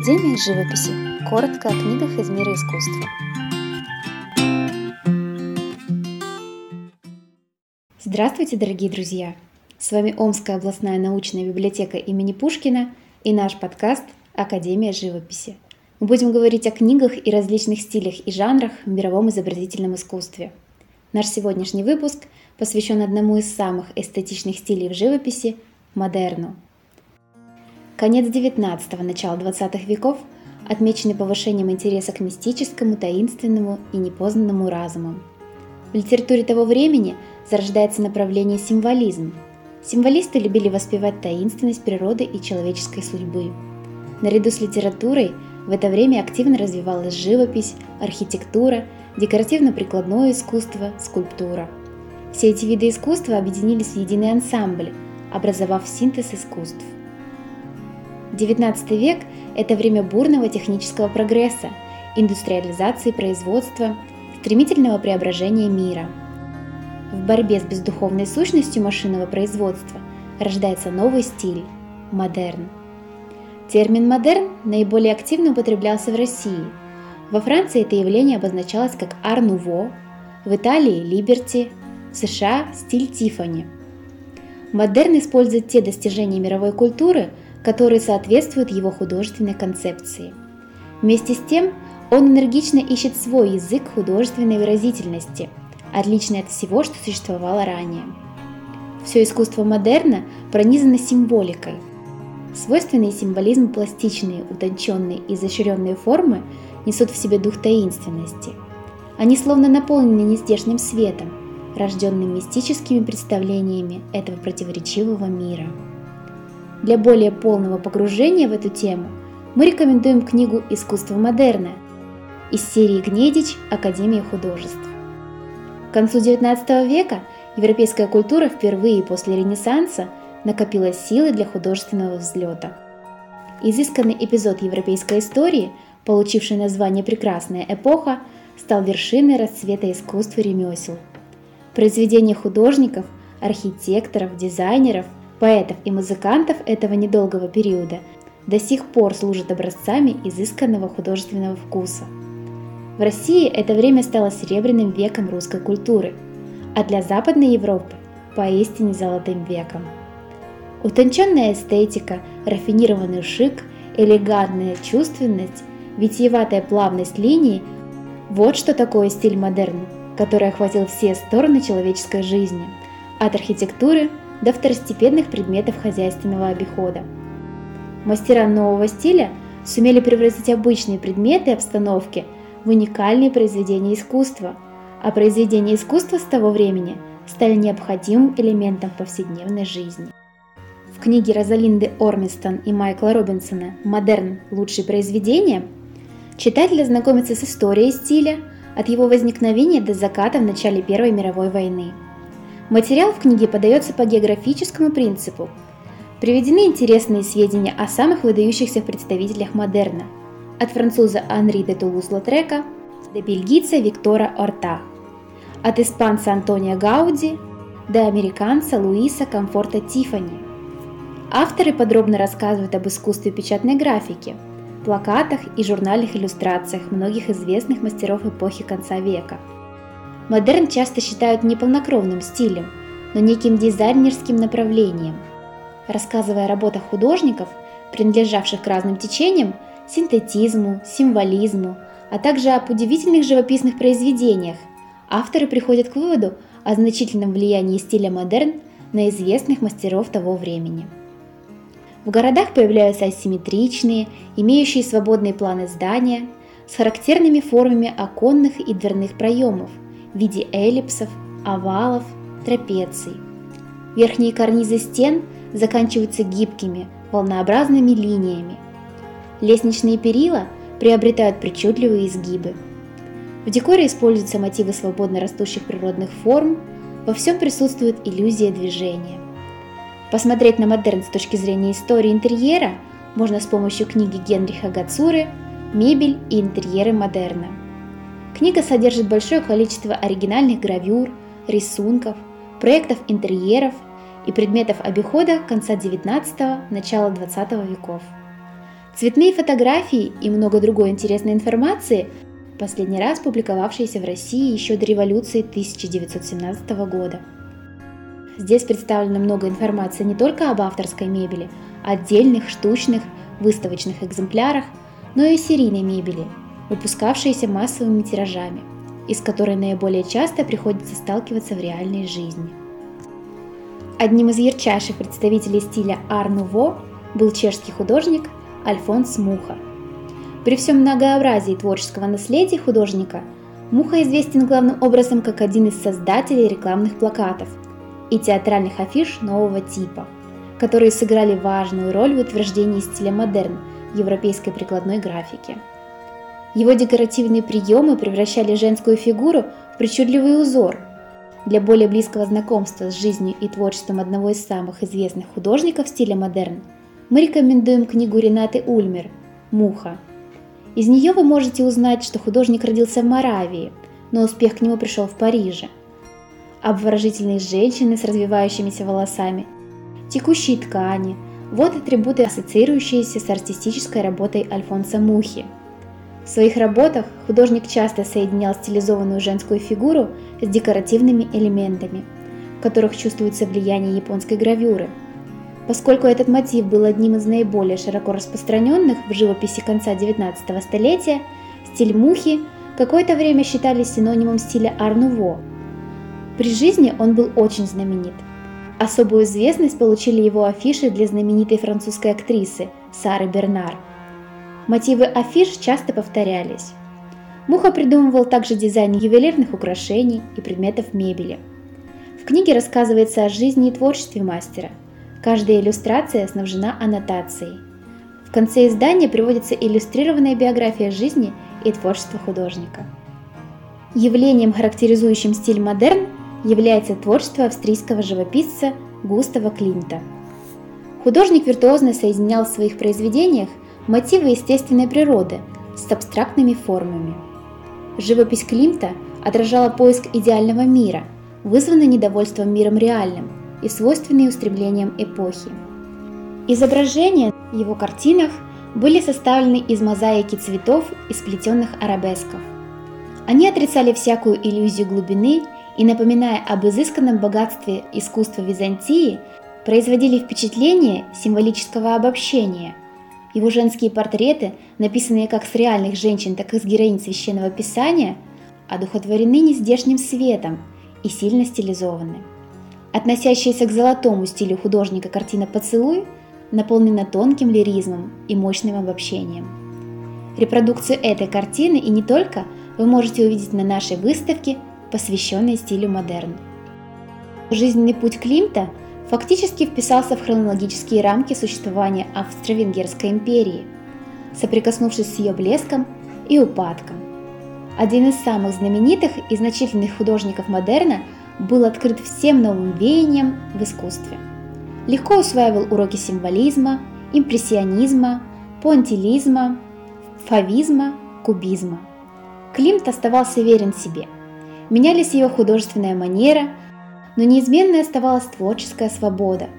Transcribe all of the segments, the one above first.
Академия живописи. Коротко о книгах из мира искусства. Здравствуйте, дорогие друзья! С вами Омская областная научная библиотека имени Пушкина и наш подкаст «Академия живописи». Мы будем говорить о книгах и различных стилях и жанрах в мировом изобразительном искусстве. Наш сегодняшний выпуск посвящен одному из самых эстетичных стилей в живописи – модерну – Конец XIX – начало XX веков отмечены повышением интереса к мистическому, таинственному и непознанному разуму. В литературе того времени зарождается направление символизм. Символисты любили воспевать таинственность природы и человеческой судьбы. Наряду с литературой в это время активно развивалась живопись, архитектура, декоративно-прикладное искусство, скульптура. Все эти виды искусства объединились в единый ансамбль, образовав синтез искусств. XIX век – это время бурного технического прогресса, индустриализации производства, стремительного преображения мира. В борьбе с бездуховной сущностью машинного производства рождается новый стиль – модерн. Термин «модерн» наиболее активно употреблялся в России. Во Франции это явление обозначалось как «ар-нуво», в Италии – «либерти», в США – стиль Тиффани. Модерн использует те достижения мировой культуры – которые соответствуют его художественной концепции. Вместе с тем, он энергично ищет свой язык художественной выразительности, отличный от всего, что существовало ранее. Все искусство модерна пронизано символикой. Свойственные символизму пластичные, утонченные и изощренные формы несут в себе дух таинственности. Они словно наполнены нездешним светом, рожденным мистическими представлениями этого противоречивого мира. Для более полного погружения в эту тему мы рекомендуем книгу «Искусство модерна» из серии «Гнедич. Академия художеств». К концу XIX века европейская культура впервые после Ренессанса накопила силы для художественного взлета. Изысканный эпизод европейской истории, получивший название «Прекрасная эпоха», стал вершиной расцвета искусства ремесел. Произведения художников, архитекторов, дизайнеров – поэтов и музыкантов этого недолгого периода до сих пор служат образцами изысканного художественного вкуса. В России это время стало серебряным веком русской культуры, а для Западной Европы – поистине золотым веком. Утонченная эстетика, рафинированный шик, элегантная чувственность, витиеватая плавность линий – вот что такое стиль модерн, который охватил все стороны человеческой жизни, от архитектуры до второстепенных предметов хозяйственного обихода. Мастера нового стиля сумели превратить обычные предметы и обстановки в уникальные произведения искусства, а произведения искусства с того времени стали необходимым элементом повседневной жизни. В книге Розалинды Ормистон и Майкла Робинсона «Модерн. Лучшие произведения» читатель ознакомится с историей стиля от его возникновения до заката в начале Первой мировой войны – Материал в книге подается по географическому принципу. Приведены интересные сведения о самых выдающихся представителях модерна, от француза Анри де Тулус-Лотрека до бельгийца Виктора Орта, от испанца Антонио Гауди до американца Луиса Комфорта Тиффани. Авторы подробно рассказывают об искусстве печатной графики, плакатах и журнальных иллюстрациях многих известных мастеров эпохи конца века – Модерн часто считают не полнокровным стилем, но неким дизайнерским направлением. Рассказывая о работах художников, принадлежавших к разным течениям, синтетизму, символизму, а также об удивительных живописных произведениях, авторы приходят к выводу о значительном влиянии стиля модерн на известных мастеров того времени. В городах появляются асимметричные, имеющие свободные планы здания, с характерными формами оконных и дверных проемов – в виде эллипсов, овалов, трапеций. Верхние карнизы стен заканчиваются гибкими, волнообразными линиями. Лестничные перила приобретают причудливые изгибы. В декоре используются мотивы свободно растущих природных форм, во всем присутствует иллюзия движения. Посмотреть на модерн с точки зрения истории интерьера можно с помощью книги Генриха Гацуры «Мебель и интерьеры модерна». Книга содержит большое количество оригинальных гравюр, рисунков, проектов интерьеров и предметов обихода конца XIX – начала XX веков. цветные фотографии и много другой интересной информации, последний раз публиковавшиеся в России еще до революции 1917 года. Здесь представлено много информации не только об авторской мебели, отдельных, штучных, выставочных экземплярах, но и серийной мебели, выпускавшейся массовыми тиражами, из которой наиболее часто приходится сталкиваться в реальной жизни. Одним из ярчайших представителей стиля Ар-Нуво был чешский художник Альфонс Муха. При всем многообразии творческого наследия художника Муха известен главным образом как один из создателей рекламных плакатов и театральных афиш нового типа, которые сыграли важную роль в утверждении стиля модерн в европейской прикладной графике. Его декоративные приемы превращали женскую фигуру в причудливый узор – для более близкого знакомства с жизнью и творчеством одного из самых известных художников стиля модерн мы рекомендуем книгу Ренаты Ульмер «Муха». Из нее вы можете узнать, что художник родился в Моравии, но успех к нему пришел в Париже. Обворожительные женщины с развивающимися волосами, текущие ткани – вот атрибуты, ассоциирующиеся с артистической работой Альфонса Мухи – в своих работах художник часто соединял стилизованную женскую фигуру с декоративными элементами, в которых чувствуется влияние японской гравюры. Поскольку этот мотив был одним из наиболее широко распространенных в живописи конца XIX столетия, стиль мухи какое-то время считали синонимом стиля Арнуво. При жизни он был очень знаменит. Особую известность получили его афиши для знаменитой французской актрисы Сары Бернар – Мотивы афиш часто повторялись. Муха придумывал также дизайн ювелирных украшений и предметов мебели. В книге рассказывается о жизни и творчестве мастера. Каждая иллюстрация снабжена аннотацией. В конце издания приводится иллюстрированная биография жизни и творчества художника. Явлением, характеризующим стиль модерн, является творчество австрийского живописца Густава Клинта. Художник виртуозно соединял в своих произведениях мотивы естественной природы с абстрактными формами. Живопись Климта отражала поиск идеального мира, вызванный недовольством миром реальным и свойственный устремлениям эпохи. Изображения в его картинах были составлены из мозаики цветов и сплетенных арабесков. Они отрицали всякую иллюзию глубины и, напоминая об изысканном богатстве искусства Византии, производили впечатление символического обобщения – его женские портреты, написанные как с реальных женщин, так и с героинь священного писания, одухотворены нездешним светом и сильно стилизованы. Относящаяся к золотому стилю художника картина «Поцелуй» наполнена тонким лиризмом и мощным обобщением. Репродукцию этой картины и не только вы можете увидеть на нашей выставке, посвященной стилю модерн. Жизненный путь Климта фактически вписался в хронологические рамки существования Австро-Венгерской империи, соприкоснувшись с ее блеском и упадком. Один из самых знаменитых и значительных художников модерна был открыт всем новым веяниям в искусстве. Легко усваивал уроки символизма, импрессионизма, понтилизма, фавизма, кубизма. Климт оставался верен себе. Менялись его художественная манера, но неизменной оставалась творческая свобода.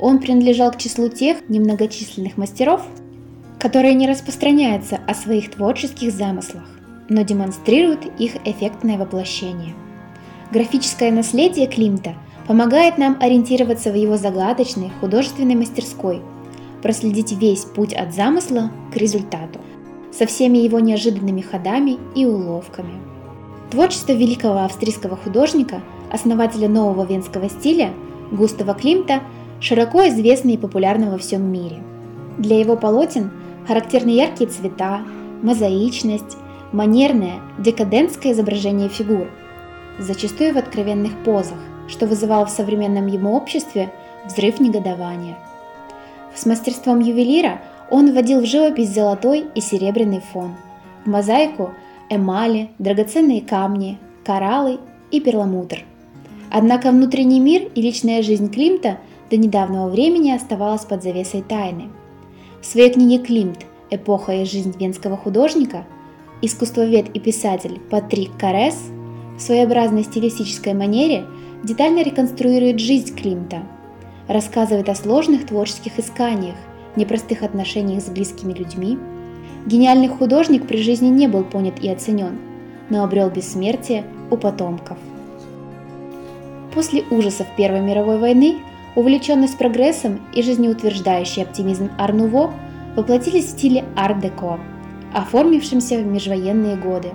Он принадлежал к числу тех немногочисленных мастеров, которые не распространяются о своих творческих замыслах, но демонстрируют их эффектное воплощение. Графическое наследие Климта помогает нам ориентироваться в его загадочной художественной мастерской, проследить весь путь от замысла к результату, со всеми его неожиданными ходами и уловками. Творчество великого австрийского художника – основателя нового венского стиля Густава Климта, широко известный и популярный во всем мире. Для его полотен характерны яркие цвета, мозаичность, манерное, декадентское изображение фигур, зачастую в откровенных позах, что вызывало в современном ему обществе взрыв негодования. С мастерством ювелира он вводил в живопись золотой и серебряный фон, в мозаику эмали, драгоценные камни, кораллы и перламутр – Однако внутренний мир и личная жизнь Климта до недавнего времени оставалась под завесой тайны. В своей книге «Климт. Эпоха и жизнь венского художника» искусствовед и писатель Патрик Карес в своеобразной стилистической манере детально реконструирует жизнь Климта, рассказывает о сложных творческих исканиях непростых отношениях с близкими людьми. Гениальный художник при жизни не был понят и оценен, но обрел бессмертие у потомков. После ужасов Первой мировой войны увлеченность прогрессом и жизнеутверждающий оптимизм Арнуво воплотились в стиле ар-деко, оформившемся в межвоенные годы.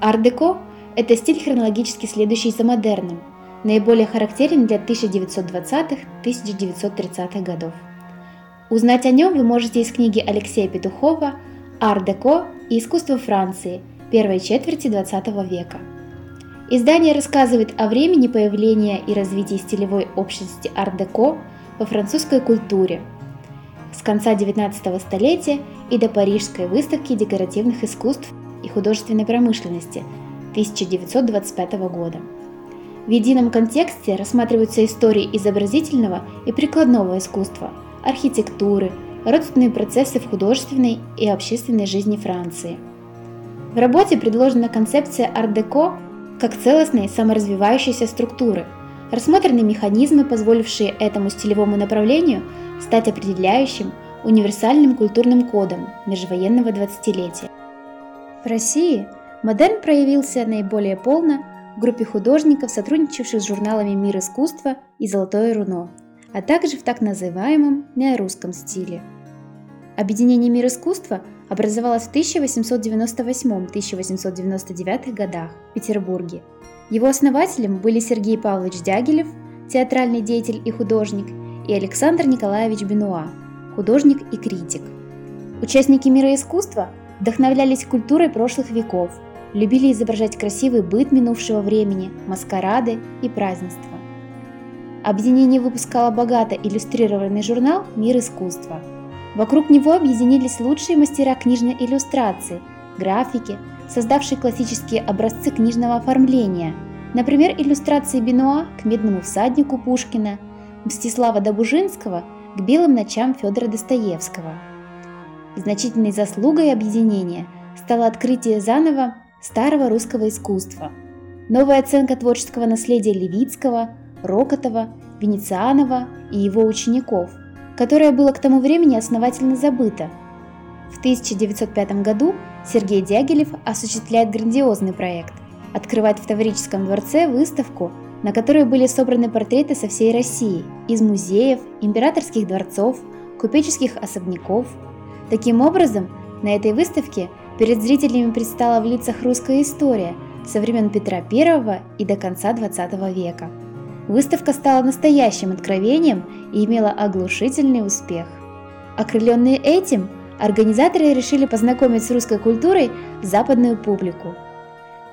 Ар-деко – это стиль хронологически следующий за модерном, наиболее характерен для 1920-1930-х годов. Узнать о нем вы можете из книги Алексея Петухова «Ар-деко и искусство Франции. Первой четверти XX века». Издание рассказывает о времени появления и развития стилевой общности ар-деко во французской культуре с конца XIX столетия и до Парижской выставки декоративных искусств и художественной промышленности 1925 года. В едином контексте рассматриваются истории изобразительного и прикладного искусства, архитектуры, родственные процессы в художественной и общественной жизни Франции. В работе предложена концепция ар-деко как целостной саморазвивающейся структуры, рассмотрены механизмы, позволившие этому стилевому направлению стать определяющим универсальным культурным кодом межвоенного двадцатилетия. В России модерн проявился наиболее полно в группе художников, сотрудничавших с журналами «Мир искусства» и «Золотое руно», а также в так называемом неорусском стиле. Объединение «Мир искусства» образовалось в 1898-1899 годах в Петербурге. Его основателем были Сергей Павлович Дягилев, театральный деятель и художник, и Александр Николаевич Бенуа, художник и критик. Участники мира искусства вдохновлялись культурой прошлых веков – любили изображать красивый быт минувшего времени, маскарады и празднества. Объединение выпускало богато иллюстрированный журнал «Мир искусства». Вокруг него объединились лучшие мастера книжной иллюстрации, графики, создавшие классические образцы книжного оформления, например, иллюстрации Бенуа к «Медному всаднику» Пушкина, Мстислава Добужинского к «Белым ночам» Федора Достоевского. Значительной заслугой объединения стало открытие заново старого русского искусства. Новая оценка творческого наследия Левицкого, Рокотова, Венецианова и его учеников, которое было к тому времени основательно забыто. В 1905 году Сергей Дягилев осуществляет грандиозный проект – открывать в Таврическом дворце выставку, на которой были собраны портреты со всей России, из музеев, императорских дворцов, купеческих особняков. Таким образом, на этой выставке Перед зрителями предстала в лицах русская история со времен Петра I и до конца XX века. Выставка стала настоящим откровением и имела оглушительный успех. Окрыленные этим, организаторы решили познакомить с русской культурой западную публику.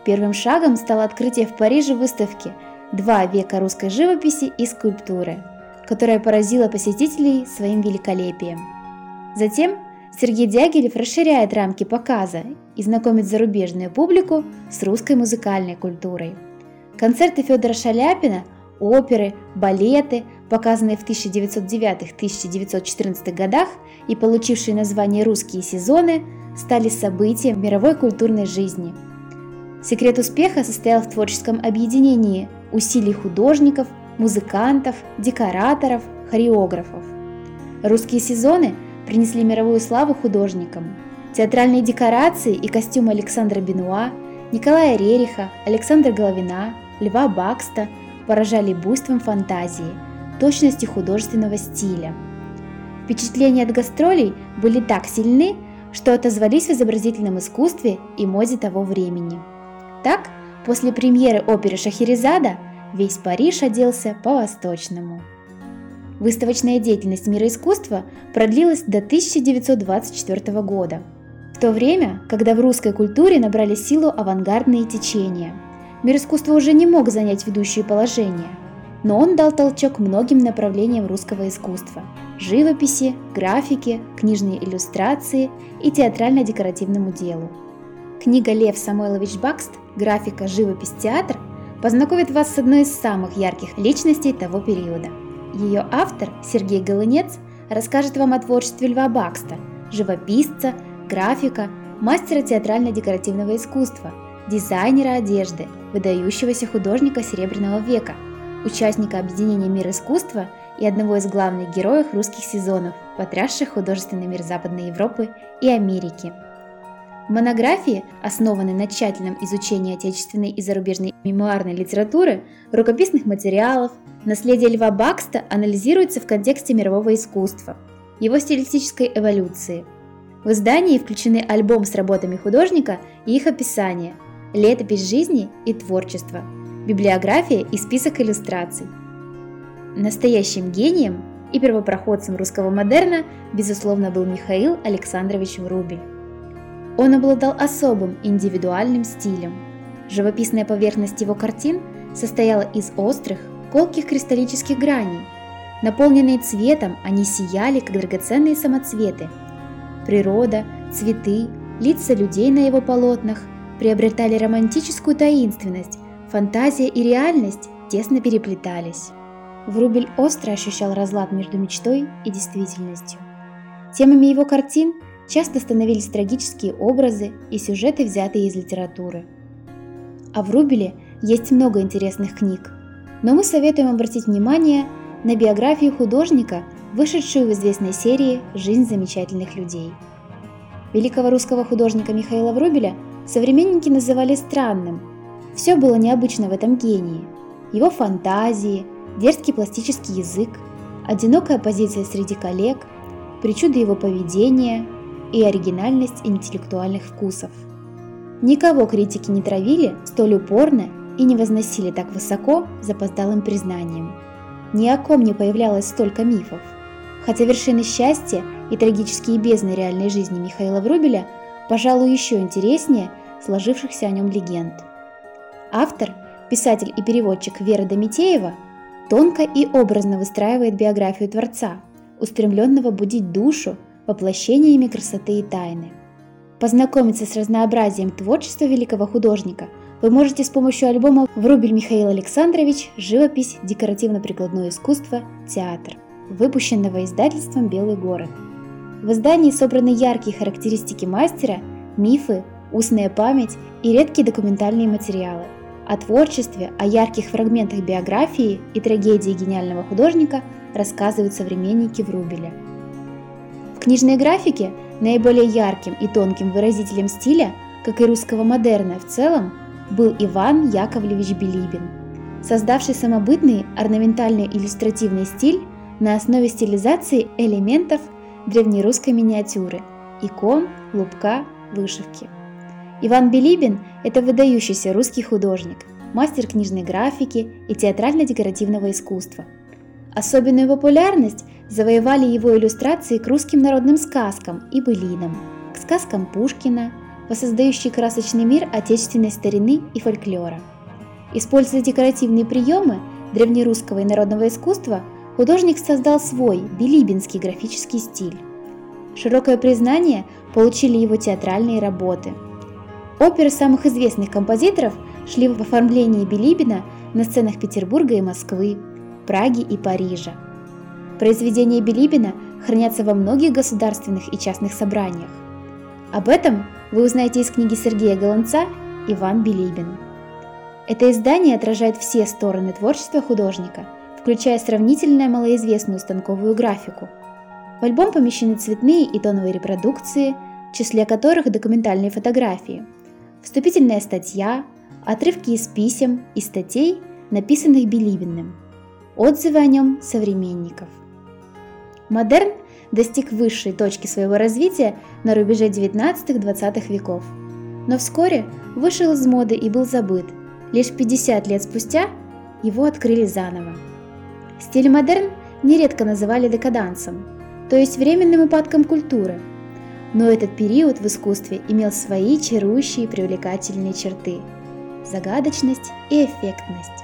Первым шагом стало открытие в Париже выставки «Два века русской живописи и скульптуры», которая поразила посетителей своим великолепием. Затем Сергей Дягилев расширяет рамки показа и знакомит зарубежную публику с русской музыкальной культурой. Концерты Федора Шаляпина, оперы, балеты, показанные в 1909-1914 годах и получившие название «Русские сезоны», стали событием мировой культурной жизни. Секрет успеха состоял в творческом объединении усилий художников, музыкантов, декораторов, хореографов. «Русские сезоны» принесли мировую славу художникам. Театральные декорации и костюмы Александра Бенуа, Николая Рериха, Александра Головина, Льва Бакста поражали буйством фантазии, точностью художественного стиля. Впечатления от гастролей были так сильны, что отозвались в изобразительном искусстве и моде того времени. Так, после премьеры оперы Шахерезада весь Париж оделся по-восточному. Выставочная деятельность мира искусства продлилась до 1924 года, в то время, когда в русской культуре набрали силу авангардные течения. Мир искусства уже не мог занять ведущее положение, но он дал толчок многим направлениям русского искусства – живописи, графике, книжной иллюстрации и театрально-декоративному делу. Книга Лев Самойлович Бакст. «Графика, живопись, театр» познакомит вас с одной из самых ярких личностей того периода – ее автор, Сергей Голынец, расскажет вам о творчестве Льва Бакста, живописца, графика, мастера театрально-декоративного искусства, дизайнера одежды, выдающегося художника Серебряного века, участника объединения «Мир искусства» и одного из главных героев русских сезонов, потрясших художественный мир Западной Европы и Америки. В монографии, основанной на тщательном изучении отечественной и зарубежной мемуарной литературы, рукописных материалов, наследие Льва Бакста анализируется в контексте мирового искусства, его стилистической эволюции. В издании включены альбом с работами художника и их описание, летопись жизни и творчества, библиография и список иллюстраций – Настоящим гением и первопроходцем русского модерна, безусловно, был Михаил Александрович Врубель. Он обладал особым индивидуальным стилем. Живописная поверхность его картин состояла из острых, колких кристаллических граней. Наполненные цветом, они сияли, как драгоценные самоцветы. Природа, цветы, лица людей на его полотнах приобретали романтическую таинственность, фантазия и реальность тесно переплетались. Врубель остро ощущал разлад между мечтой и действительностью. Темами его картин часто становились трагические образы и сюжеты, взятые из литературы. А в Рубеле есть много интересных книг, но мы советуем обратить внимание на биографию художника, вышедшую в известной серии «Жизнь замечательных людей». Великого русского художника Михаила Врубеля современники называли странным. Все было необычно в этом гении. Его фантазии – дерзкий пластический язык, одинокая позиция среди коллег, причуды его поведения и оригинальность интеллектуальных вкусов. Никого критики не травили столь упорно и не возносили так высоко запоздалым признанием. Ни о ком не появлялось столько мифов. Хотя вершины счастья и трагические бездны реальной жизни Михаила Врубеля, пожалуй, еще интереснее сложившихся о нем легенд. Автор, писатель и переводчик Вера Домитеева – тонко и образно выстраивает биографию Творца, устремленного будить душу воплощениями красоты и тайны. Познакомиться с разнообразием творчества великого художника вы можете с помощью альбома «Врубель Михаил Александрович. Живопись. Декоративно-прикладное искусство. Театр», выпущенного издательством «Белый город». В издании собраны яркие характеристики мастера, мифы, устная память и редкие документальные материалы – о творчестве, о ярких фрагментах биографии и трагедии гениального художника рассказывают современники Врубеля. В книжной графике наиболее ярким и тонким выразителем стиля, как и русского модерна в целом, был Иван Яковлевич Билибин, создавший самобытный орнаментальный иллюстративный стиль на основе стилизации элементов древнерусской миниатюры – икон, лупка, вышивки. Иван Билибин – это выдающийся русский художник, мастер книжной графики и театрально-декоративного искусства. Особенную популярность завоевали его иллюстрации к русским народным сказкам и былинам, к сказкам Пушкина, воссоздающие красочный мир отечественной старины и фольклора. Используя декоративные приемы древнерусского и народного искусства, художник создал свой билибинский графический стиль. Широкое признание получили его театральные работы – Оперы самых известных композиторов шли в оформлении Билибина на сценах Петербурга и Москвы, Праги и Парижа. Произведения Билибина хранятся во многих государственных и частных собраниях. Об этом вы узнаете из книги Сергея Голландца «Иван Билибин». Это издание отражает все стороны творчества художника, включая сравнительно малоизвестную станковую графику. В альбом помещены цветные и тоновые репродукции, в числе которых документальные фотографии – вступительная статья, отрывки из писем и статей, написанных Билибиным, отзывы о нем современников. Модерн достиг высшей точки своего развития на рубеже 19-20 веков, но вскоре вышел из моды и был забыт. Лишь 50 лет спустя его открыли заново. Стиль модерн нередко называли декадансом, то есть временным упадком культуры – но этот период в искусстве имел свои чарующие и привлекательные черты – загадочность и эффектность.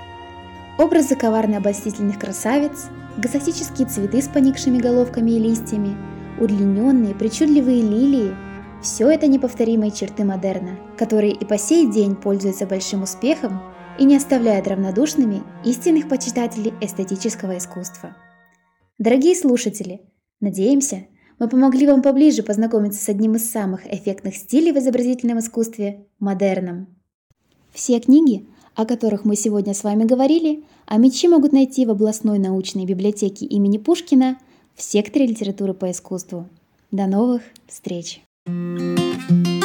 Образы коварно-обольстительных красавиц, экзотические цветы с поникшими головками и листьями, удлиненные, причудливые лилии – все это неповторимые черты модерна, которые и по сей день пользуются большим успехом и не оставляют равнодушными истинных почитателей эстетического искусства. Дорогие слушатели, надеемся, мы помогли вам поближе познакомиться с одним из самых эффектных стилей в изобразительном искусстве – модерном. Все книги о которых мы сегодня с вами говорили, а мечи могут найти в областной научной библиотеке имени Пушкина в секторе литературы по искусству. До новых встреч! thank you